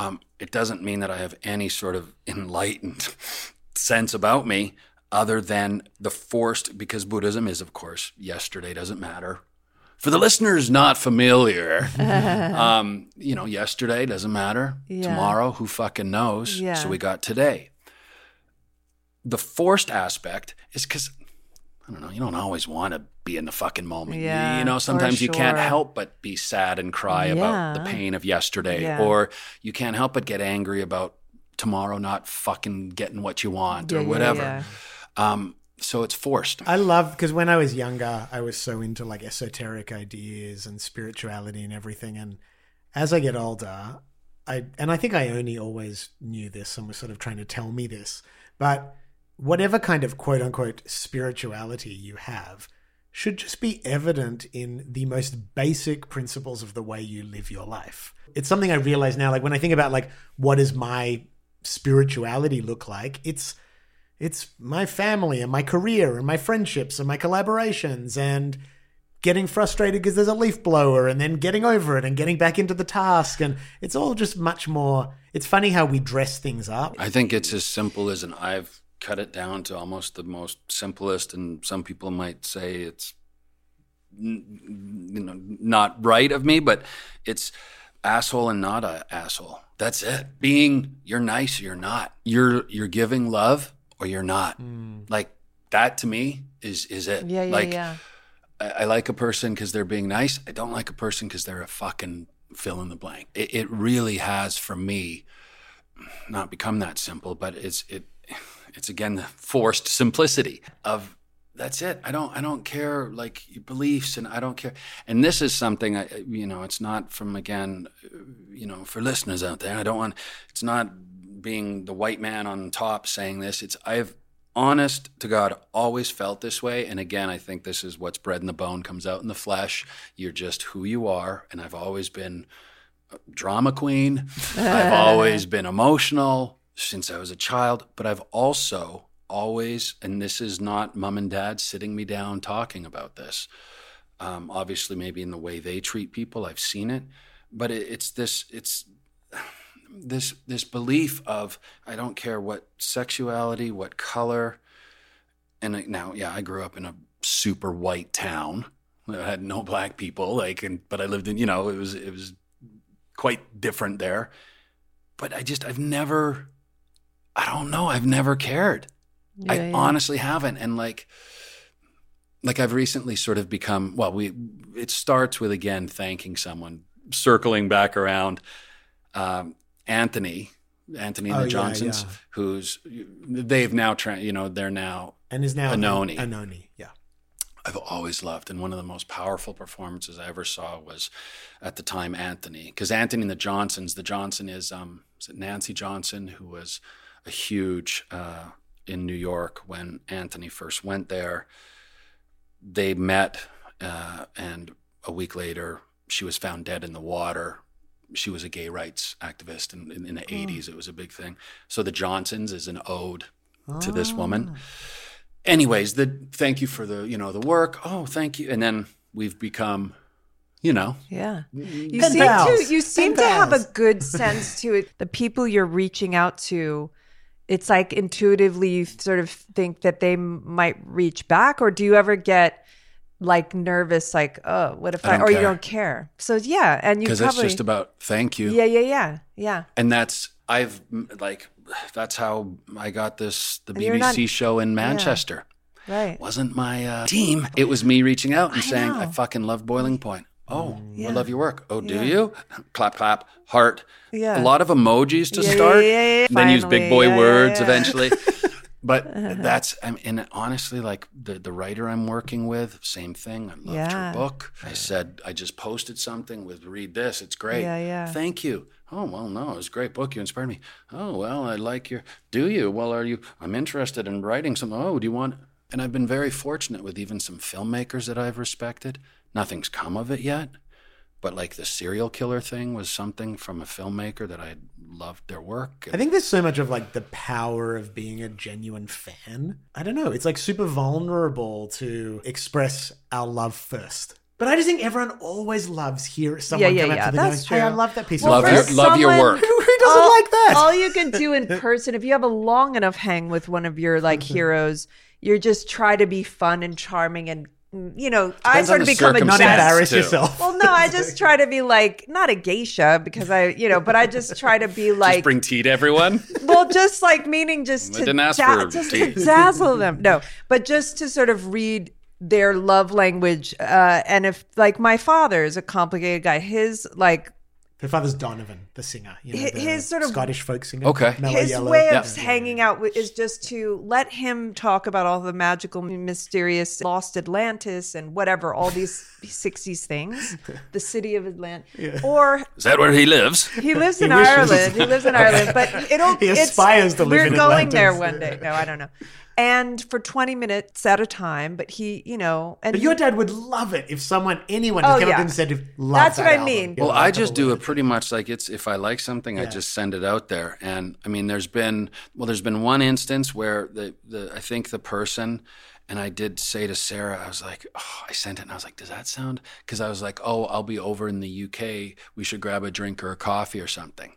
D: Um, it doesn't mean that I have any sort of enlightened sense about me other than the forced, because Buddhism is, of course, yesterday doesn't matter. For the listeners not familiar, um, you know, yesterday doesn't matter.
E: Yeah.
D: Tomorrow, who fucking knows?
E: Yeah.
D: So we got today. The forced aspect is because I don't know. You don't always want to be in the fucking moment. You-
E: Yeah,
D: you know,
E: for
D: sometimes you can't help but be sad and cry about the pain of yesterday,
E: Yeah.
D: or you can't help but get angry about tomorrow not fucking getting what you want
E: Yeah,
D: or
E: yeah,
D: whatever.
E: yeah.
D: Um, so it's forced.
C: I love because when I was younger, I was so into like esoteric ideas and spirituality and everything. And as I get older, I and I think I only always knew this and was sort of trying to tell me this, but whatever kind of quote unquote spirituality you have should just be evident in the most basic principles of the way you live your life. It's something I realize now, like when I think about like what does my spirituality look like, it's it's my family and my career and my friendships and my collaborations and getting frustrated because there's a leaf blower and then getting over it and getting back into the task. And it's all just much more it's funny how we dress things up.
D: I think it's as simple as, an I've cut it down to almost the most simplest, and some people might say it's, n- you know, not right of me, but it's asshole and not a asshole. That's it. Being you're nice or you're not. You're you're giving love or you're not. Hmm. Like that to me is is it.
E: Yeah, yeah,
D: like,
E: yeah.
D: I, I like a person because they're being nice. I don't like a person because they're a fucking fill in the blank. It, it really has for me not become that simple, but it's it it's again the forced simplicity of that's it. I don't I don't care like your beliefs and I don't care. And this is something I you know it's not from again you know for listeners out there. I don't want it's not being the white man on top saying this. It's I've honest to God always felt this way. And again, I think this is what's bred in the bone comes out in the flesh. You're just who you are. And I've always been a drama queen. I've always been emotional since I was a child, but I've also always, and this is not mom and dad sitting me down talking about this. Um, obviously, maybe in the way they treat people, I've seen it, but it, it's this, it's this this belief of I don't care what sexuality, what color, and now, yeah, I grew up in a super white town. I had no black people, like, and but I lived in, you know, it was it was quite different there. But I just I've never, I don't know, I've never cared. I
E: Yeah, yeah.
D: honestly haven't, and like, like I've recently sort of become. Well, we it starts with again thanking someone, circling back around. Um, Antony, Antony and
C: Oh,
D: the
C: yeah,
D: Johnsons,
C: yeah.
D: who's they've now, tra- you know, they're now
C: and is now
D: Anohni.
C: Anohni, yeah.
D: I've always loved, and one of the most powerful performances I ever saw was at the time Antony, because Antony and the Johnsons. The Johnson is um, is it Nancy Johnson, who was a huge uh, in New York when Antony first went there. They met, uh, and a week later, she was found dead in the water. She was a gay rights activist in, in, in the 80s. It was a big thing. So the Johnsons is an ode to this woman. Anyways, the thank you for the you know the work. Oh, thank you. And then we've become, you know,
E: Yeah. You seem to you seem to have a good sense to it. The people you're reaching out to, it's like intuitively you sort of think that they m- might reach back, or do you ever get like nervous, like, oh, what if
D: I
E: I, or you don't care? So yeah, and you
D: because it's just about thank you.
E: yeah, yeah, yeah, yeah.
D: and that's I've like that's how I got this the
E: And
D: BBC
E: not-
D: show in Manchester.
E: Right.
D: Wasn't my uh, team. It was me reaching out and
E: I
D: saying I fucking love Boiling Point. Oh,
E: Yeah.
D: I love your work. Oh, do
E: Yeah.
D: you? Clap, clap, heart.
E: Yeah.
D: A lot of emojis to
E: Yeah, yeah,
D: start.
E: yeah, yeah,
D: and then use big boy
E: Yeah, yeah,
D: words
E: yeah.
D: eventually. But uh-huh. that's I mean, and honestly, like the the writer I'm working with, same thing. I loved
E: Yeah.
D: her book. I said I just posted something with read this. It's great.
E: Yeah, yeah.
D: Thank you. Oh well, no, it was a great book. You inspired me. Oh well, I like your. Do you? Well, are you? I'm interested in writing something. Oh, do you want? And I've been very fortunate with even some filmmakers that I've respected. Nothing's come of it yet, but like the serial killer thing was something from a filmmaker that I loved their work.
C: I think there's so much of like the power of being a genuine fan. I don't know. It's like super vulnerable to express our love first. But I just think everyone always loves hear someone
E: yeah,
C: come
E: yeah,
C: up to them
E: that's
C: going, "Hey, I love that piece
D: Love
C: of
D: your-
C: work."
D: love your work.
C: Who, who doesn't
E: all,
C: like that?
E: All you can do in person, if you have a long enough hang with one of your like heroes, you're just try to be fun and charming and you know, I sort of become a
C: Not embarrass
D: too.
C: yourself.
E: Well, no, I just try to be like not a geisha because I, you know, but I just try to be like,
D: just bring tea to everyone.
E: well, just like meaning just
D: I
E: to
D: didn't ask
E: da-
D: for
E: just
D: tea.
E: to dazzle them. No, but just to sort of read their love language. Uh, and if like my father is a complicated guy, his like
C: Her father's Donovan, the singer. You know,
E: His-
C: the
E: his sort of-
C: Scottish folk singer.
D: Okay.
C: Mellow
E: his
C: Yellow.
E: way of
D: Yeah.
E: hanging out is just to let him talk about all the magical, mysterious, lost Atlantis and whatever, all these 60s things, the city of Atlantis. Or
D: Is that where he lives?
E: he lives in
C: wishes.
E: Ireland. He lives in Ireland, but it'll.
C: He
E: it's-
C: aspires to live
E: We're
C: in
E: going
C: Atlantis.
E: there one day. No, I don't know. And for 20 minutes at a time, but he, you know, and
C: But your dad would love it if someone, anyone,
E: Oh,
C: just came up
E: yeah.
C: and said, love
E: That's
C: that
E: what I mean.
D: Well, I just do it pretty much like it's if I like something, I just send it out there. And I mean, there's been well, there's been one instance where the the I think the person. And I did say to Sarah, I was like, oh, I sent it and I was like, does that sound? Because I was like, oh, I'll be over in the UK. We should grab a drink or a coffee or something.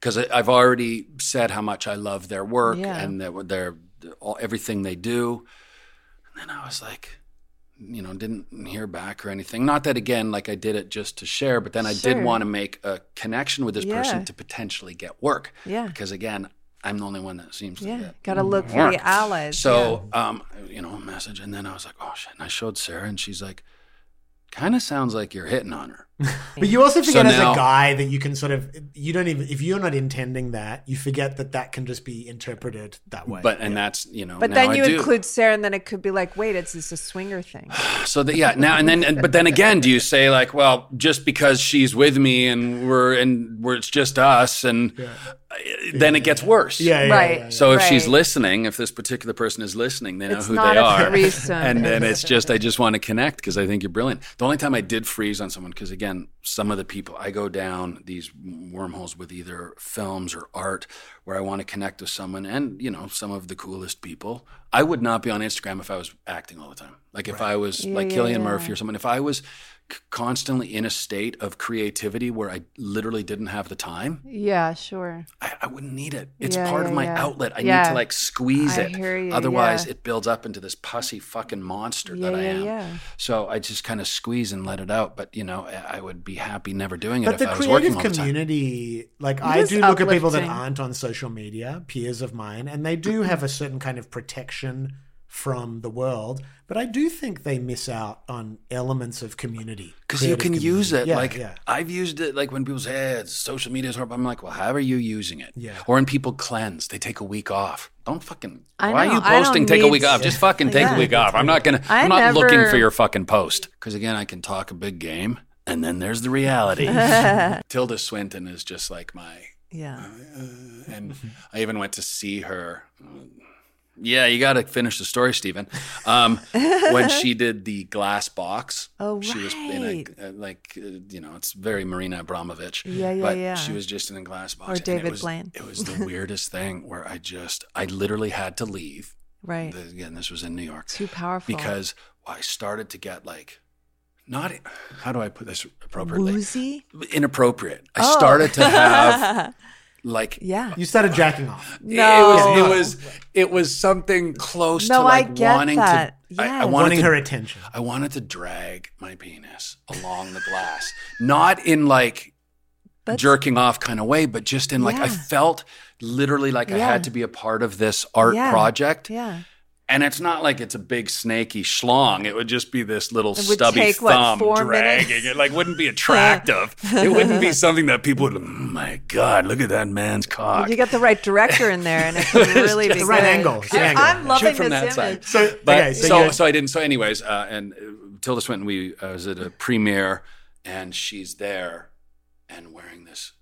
D: Because I've already said how much I love their work
E: Yeah.
D: and their, their all, everything they do. And then I was like, you know, didn't hear back or anything. Not that again, like I did it just to share, but then I
E: Sure.
D: did want to make a connection with this
E: Yeah.
D: person to potentially get work.
E: Yeah.
D: Because again, I'm the only one that seems to
E: yeah,
D: get
E: got to look for the allies.
D: So, um, you know, a message, and then I was like, oh shit. And I showed Sarah, and she's like, kind of sounds like you're hitting on her.
C: But you also
D: So
C: forget as
D: now-
C: a guy that you can sort of, you don't even, if you're not intending that, you forget that that can just be interpreted that way.
D: But and that's you know,
E: but
D: now
E: then
D: I
E: you
D: do.
E: include Sarah, and then it could be like, wait, it's this a swinger thing?
D: So that yeah, now and then, and, but then again, do you say like, well, just because she's with me and we're and we're it's just us, and uh, then it gets worse.
C: yeah, yeah,
E: Right.
C: yeah, yeah.
D: So if she's listening, if this particular person is listening, they know
E: It's
D: who
E: not
D: they
E: a
D: are.
E: threesome.
D: And then it's just I just want to connect because I think you're brilliant. The only time I did freeze on someone because again, some of the people I go down these wormholes with either films or art where I want to connect with someone and you know some of the coolest people. I would not be on Instagram if I was acting all the time. Like if I was
E: Yeah,
D: like
E: yeah,
D: Cillian
E: yeah.
D: Murphy or someone. If I was c- constantly in a state of creativity where I literally didn't have the time,
E: Yeah, sure.
D: I, I wouldn't need it. It's
E: Yeah,
D: part
E: yeah,
D: of my
E: yeah.
D: outlet. I need to like squeeze
E: I
D: it.
E: hear you,
D: Otherwise,
E: yeah.
D: it builds up into this pussy fucking monster
E: Yeah,
D: that I am.
E: yeah.
D: So I just kind of squeeze and let it out. But you know, I I would be happy never doing it
C: But
D: if
C: the
D: I was working
C: creative
D: all the time.
C: community, like I
E: is
C: do look at people that aren't on social media, peers of mine, and they do have a certain kind of protection from the world. But I do think they miss out on elements of community
D: Because you
C: creative
D: can use it.
C: Yeah,
D: like
C: yeah.
D: I've used it. Like when people say, "Hey, social media is horrible," I'm like, "Well, how are you using it?"
C: Yeah.
D: Or when people cleanse, they take a week off. Don't fucking.
E: I
D: why
E: know,
D: are you posting? Take a week off.
E: to-
D: Just fucking take a week off. I'm not gonna.
E: I
D: I'm not looking for your fucking post. Because again, I can talk a big game, and then there's the reality. Tilda Swinton is just like my
E: Yeah.
D: Uh, and I even went to see her. Yeah, you got to finish the story, Steven. Um, when she did the glass box,
E: Oh,
D: she was in
E: right.
D: a uh, like uh, you know it's very Marina Abramović.
E: Yeah, yeah,
D: but
E: yeah.
D: She was just in a glass box.
E: Or David
D: it was,
E: Blaine.
D: It was the weirdest thing where I just I literally had to leave.
E: Right.
D: The- again, this was in New York.
E: Too powerful.
D: because I started to get like not how do I put this appropriately
E: Woozy?
D: inappropriate. I
E: Oh.
D: started to have like
E: Yeah.
C: You started jacking off.
E: No.
D: it was it was it was something close
E: No,
D: to like
E: I get
D: wanting
E: that.
D: to I, I wanted
C: Wanting
D: to,
C: her attention.
D: I wanted to drag my penis along the glass. Not in like
E: That's-
D: jerking off kind of way, but just in like I felt literally like I had to be a part of this art
E: Yeah.
D: project.
E: Yeah.
D: And it's not like it's a big snaky schlong. It would just be this little
E: It would
D: stubby
E: take, what,
D: thumb
E: four
D: dragging.
E: minutes?
D: It like wouldn't be attractive. it wouldn't be something that people would. Oh my God, look at that man's cock.
E: You got the right director in there, and it can really be
C: the right angle. It's the angle.
E: I'm loving
D: Shoot from
E: this
D: that
E: image.
D: side.
C: So,
D: But
C: okay, so,
D: so, so I didn't. So, anyways, uh, and uh, Tilda Swinton, we uh, was at a premiere, and she's there, and wearing this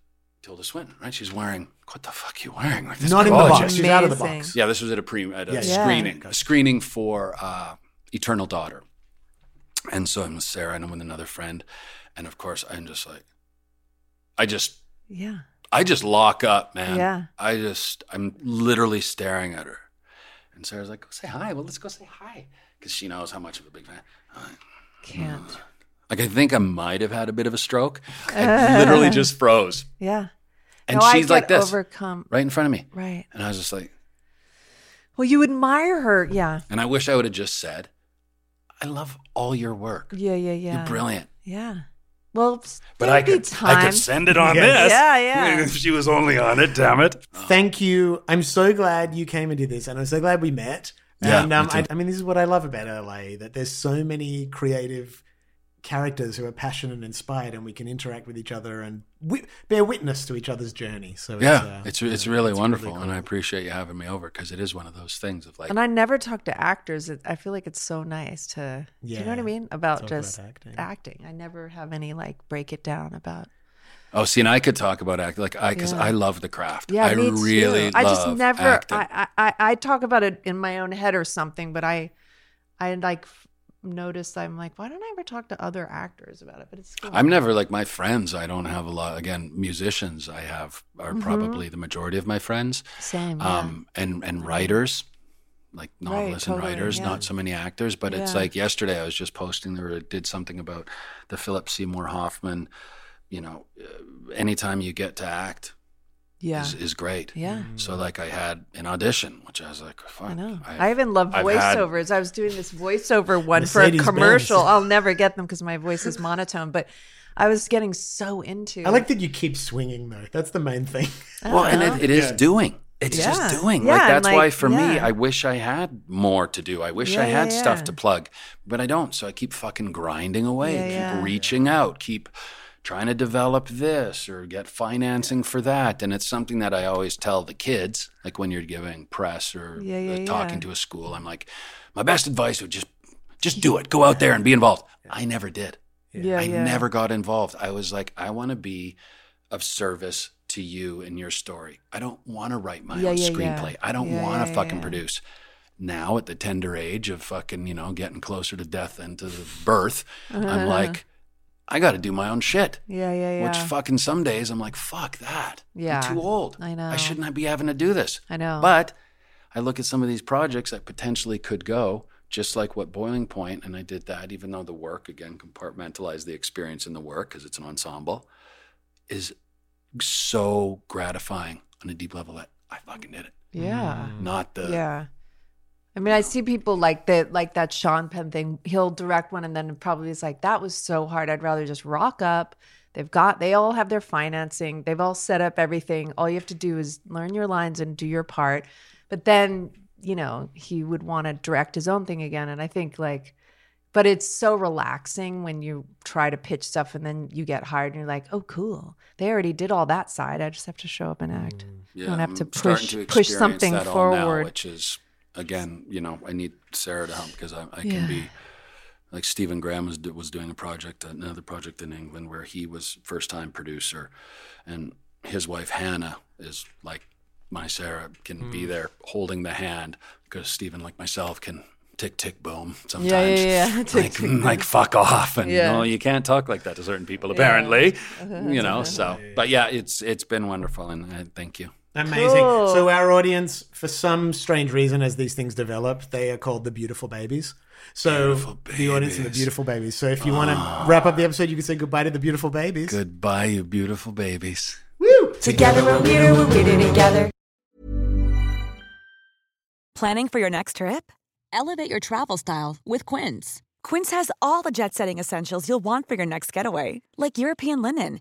D: Tilda Swinton, right? She's wearing what the fuck are you wearing? Like this
C: not in the box.
D: gorgeous-
C: She's out of the box.
D: Yeah, this was at a pre at a
C: Yeah,
E: yeah.
D: screening, a screening for uh, Eternal Daughter, and so I'm with Sarah and I'm with another friend, and of course I'm just like, I just
E: yeah.
D: I just lock up, man.
E: Yeah.
D: I just, I'm literally staring at her. And Sarah's like, go say hi. Well, let's go say hi. Because she knows how much of a big fan. I'm like,
E: Can't.
D: Like, I think I might have had a bit of a stroke. I literally just froze.
E: Yeah.
D: And
E: no, I
D: she's
E: get
D: like this,
E: Overcome.
D: right in front of me.
E: Right.
D: And I was just like,
E: Well, you admire her. Yeah.
D: and I wish I would have just said, I love all your work.
E: Yeah. Yeah. Yeah.
D: You're brilliant.
E: Yeah. Well,
D: But I could, I could send it on
C: Yeah.
D: this.
E: Yeah, yeah.
D: if she was only on it, damn it.
C: Thank you. I'm so glad you came and did this, and I'm so glad we met.
D: Yeah,
C: and um,
D: me.
C: I, I mean, this is what I love about LA that there's so many creative characters who are passionate and inspired, and we can interact with each other and wi- bear witness to each other's journey. So it's,
D: Yeah,
C: uh,
D: it's, it's really
C: it's
D: wonderful.
C: cool.
D: And I appreciate you having me over because it is one of those things of like,
E: And I never talk to actors. It- I feel like it's so nice to, do you know what I mean? About
C: talk about
E: just
C: acting.
E: acting. I never have any like break it down about.
D: Oh, see, and I could talk about acting, like I, because
E: Yeah.
D: I love the craft.
E: Yeah,
D: I
E: me
D: really
E: too. I just never. I, I I talk about it in my own head or something, but I I like f- notice I'm like, why don't I ever talk to other actors about it? But it's cool.
D: I'm never like my friends. I don't have a lot. Again, musicians. I have are
E: Mm-hmm.
D: probably the majority of my friends.
E: same. Yeah.
D: Um, and and writers, like novelists and
E: totally,
D: writers.
E: yeah.
D: Not so many actors. But it's like yesterday I was just posting. There did something about the Philip Seymour Hoffman. You know, uh, anytime you get to act
E: yeah.
D: is, is great.
E: yeah.
D: So like I had an audition, which I was like, fuck.
E: I know.
D: I've-
E: I even love
D: I've had-
E: voiceovers. I was doing this voiceover one for a
C: Mercedes-Benz.
E: commercial. I'll never get them because my voice is monotone, but I was getting so into.
C: I like that you keep swinging though. That's the main thing.
D: Well, and it, it is doing. It's
E: Yeah.
D: just doing.
E: Yeah,
D: like
E: and,
D: that's why
E: like,
D: for me. I wish I had more to do. I wish
E: Yeah,
D: I had
E: yeah,
D: stuff
E: yeah.
D: to plug, but I don't. So I keep fucking grinding away,
E: Yeah,
D: keep
E: yeah.
D: reaching out, keep trying to develop this or get financing for that. And it's something that I always tell the kids, like when you're giving press or
E: Yeah, yeah,
D: uh, talking
E: yeah.
D: to a school, I'm like, my best advice would just just do it. Go out there and be involved. I never did.
E: yeah,
D: I never got involved. I was like, I want to be of service to you and your story. I don't want to write my own screenplay. I don't want to fucking produce. Now at the tender age of fucking, you know, getting closer to death than to the birth, I'm like, I got to do my own shit.
E: Yeah, yeah, yeah.
D: Which fucking some days I'm like, fuck that.
E: Yeah.
D: I'm too old.
E: I know.
D: I shouldn't be having to do this.
E: I know.
D: But I look at some of these projects that potentially could go, just like what Boiling Point, and I did that, even though the work, again, compartmentalize the experience in the work because it's an ensemble, is so gratifying on a deep level that I fucking did it.
E: yeah. Mm.
D: Not the.
E: Yeah. I mean, I see people like that, like that Sean Penn thing. He'll direct one, and then probably is like, "That was so hard. I'd rather just rock up." They've got, they all have their financing. They've all set up everything. All you have to do is learn your lines and do your part. But then, you know, he would want to direct his own thing again. And I think like, but it's so relaxing when you try to pitch stuff and then you get hired and you're like, oh, cool. They already did all that side. I just have to show up and act. Mm.
D: Yeah,
E: don't have
D: I'm
E: to push
D: to
E: push something
D: all now,
E: forward.
D: which is again, you know, I need Sarah to help because I, I
E: Yeah.
D: can be like Stephen Graham was was doing a project, another project in England where he was first time producer, and his wife Hannah is like my Sarah can
E: Hmm.
D: be there holding the hand because Stephen, like myself, can tick tick boom sometimes.
E: Yeah, yeah, yeah. Tick,
D: like,
E: tick,
D: like fuck off, and
E: Yeah.
D: no, you can't talk like that to certain people apparently. You know, so but yeah, it's it's been wonderful, and uh, thank you.
C: Amazing. So our audience, for some strange reason, as these things develop, they are called the beautiful babies. So
D: Beautiful
C: the audience and the beautiful babies. So if you want to wrap up the episode, you can say goodbye to the beautiful babies.
D: Goodbye, you beautiful babies.
C: Woo!
B: Together we're weirder, we're weirder together.
G: Planning for your next trip? Elevate your travel style with Quince. Quince has all the jet setting essentials you'll want for your next getaway, like European linen,